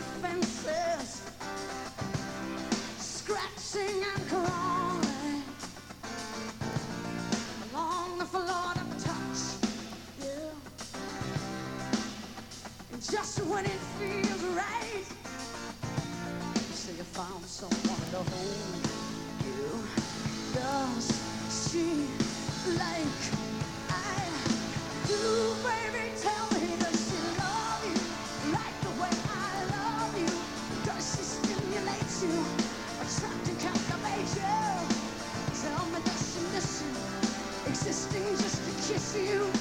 Fences. Kiss you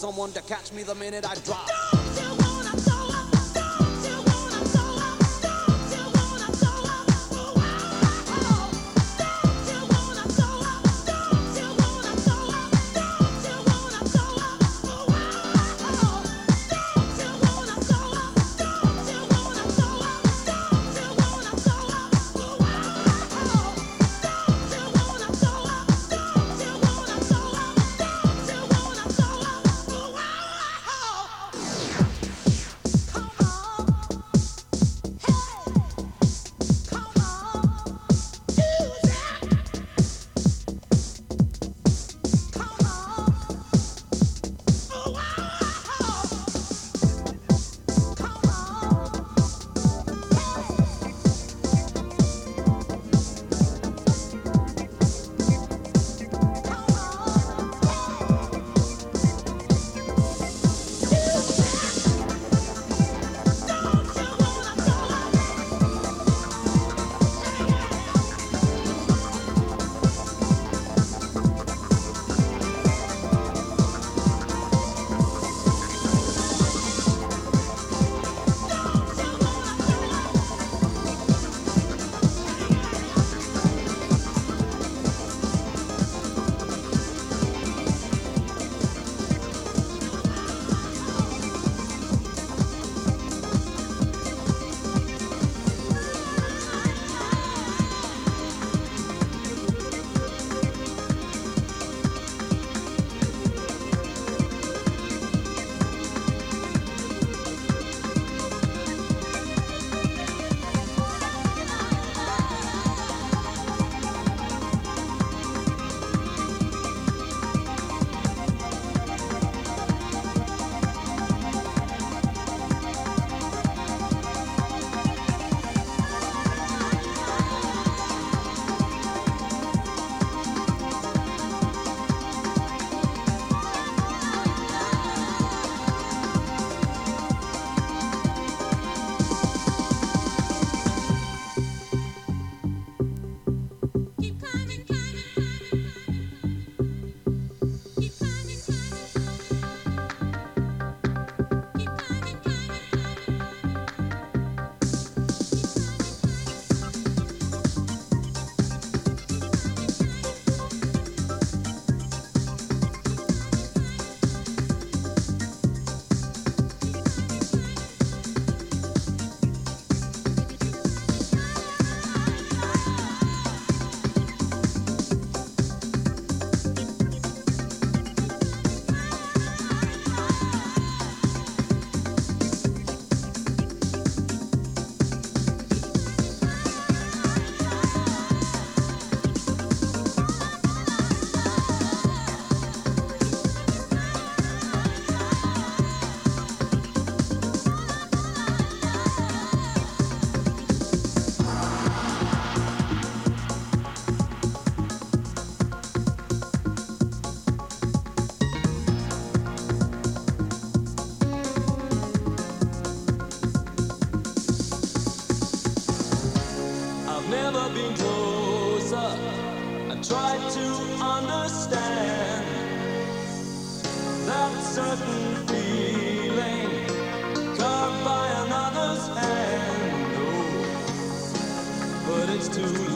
someone to catch me the minute I drop. Set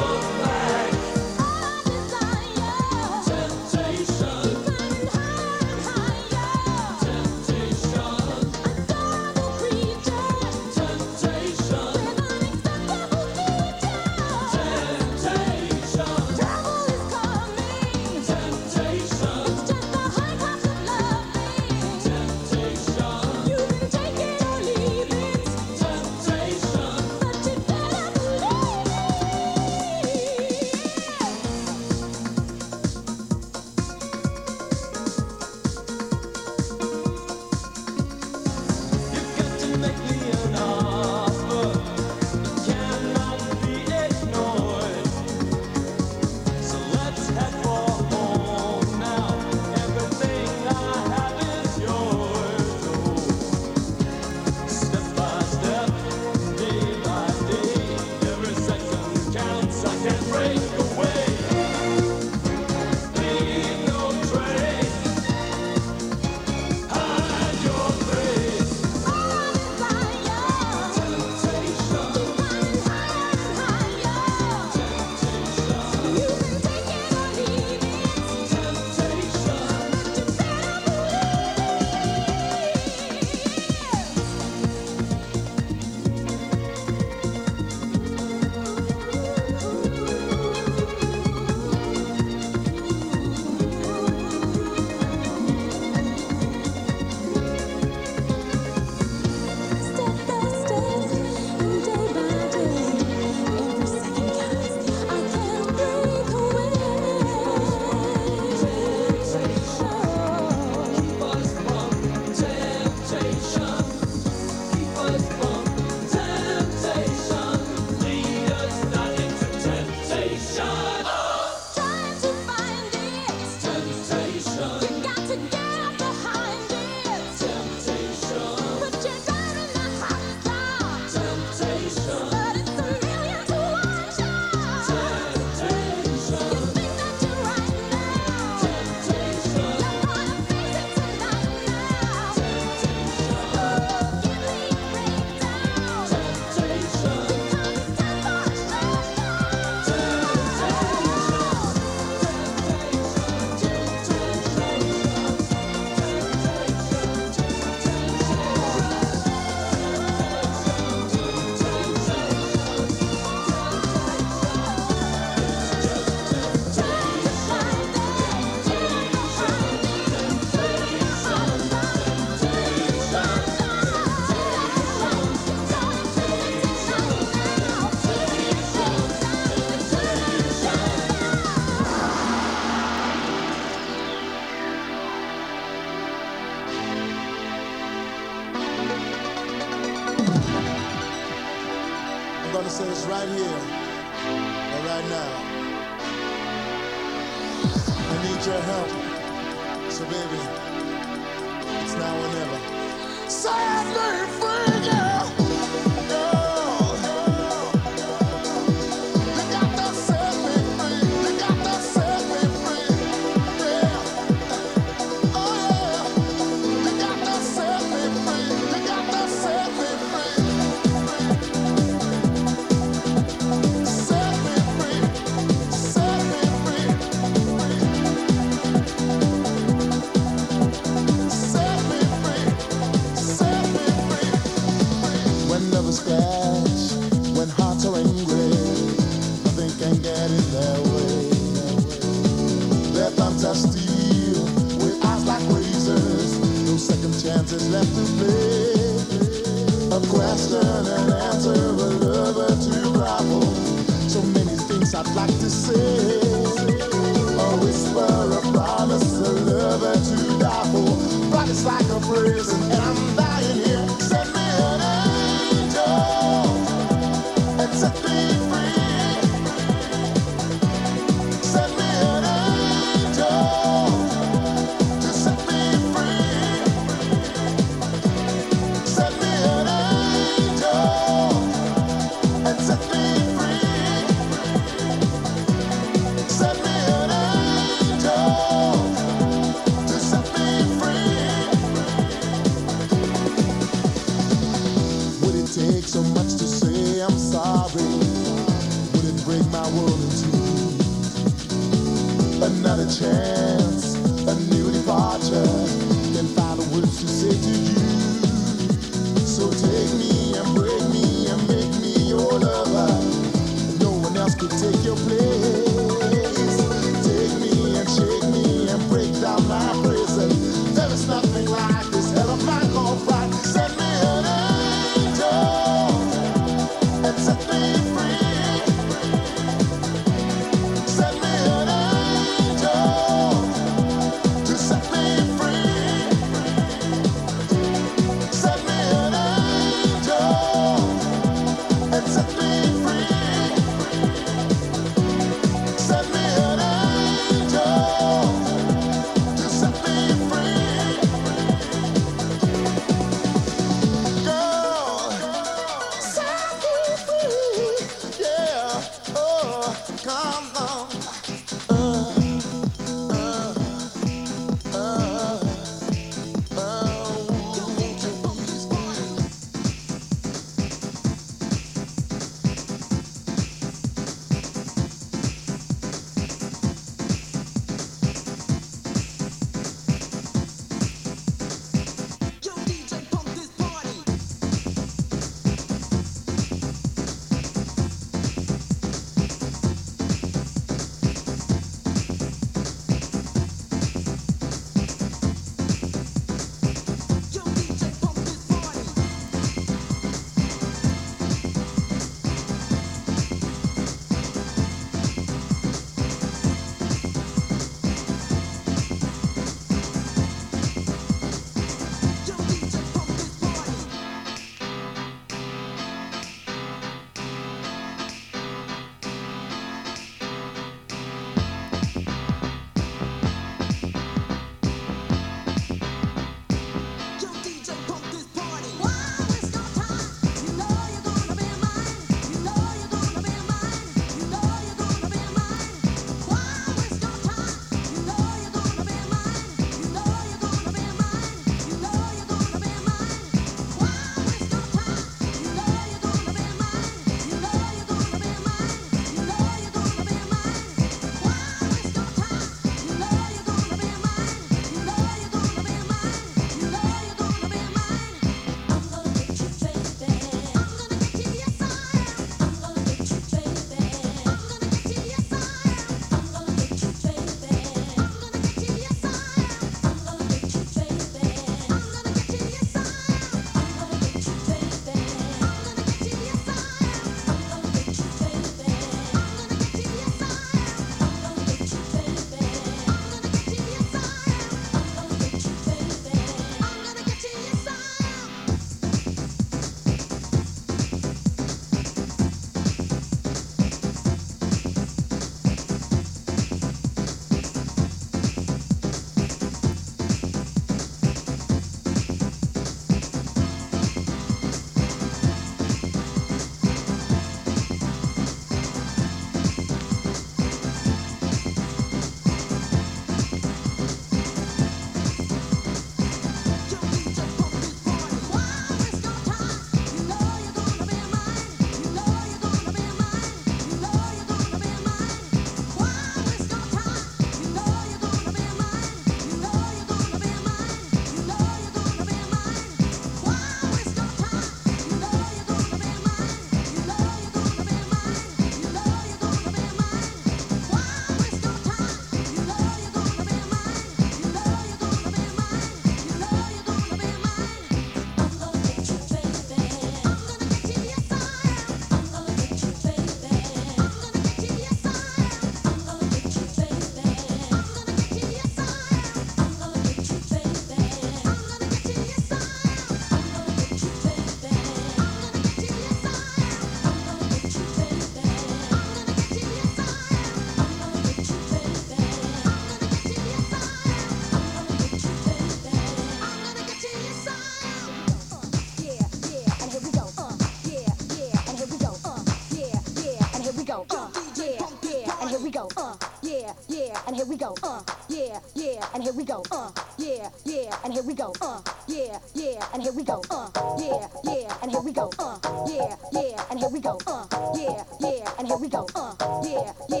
we go. Uh, yeah, yeah, and here we go. Uh, yeah, yeah, and here we go. Uh, yeah, yeah, and here we go. Uh, yeah, yeah, and here we go. Uh, yeah, yeah, and here we go. Uh, yeah, yeah, and here we go. Uh, yeah, yeah,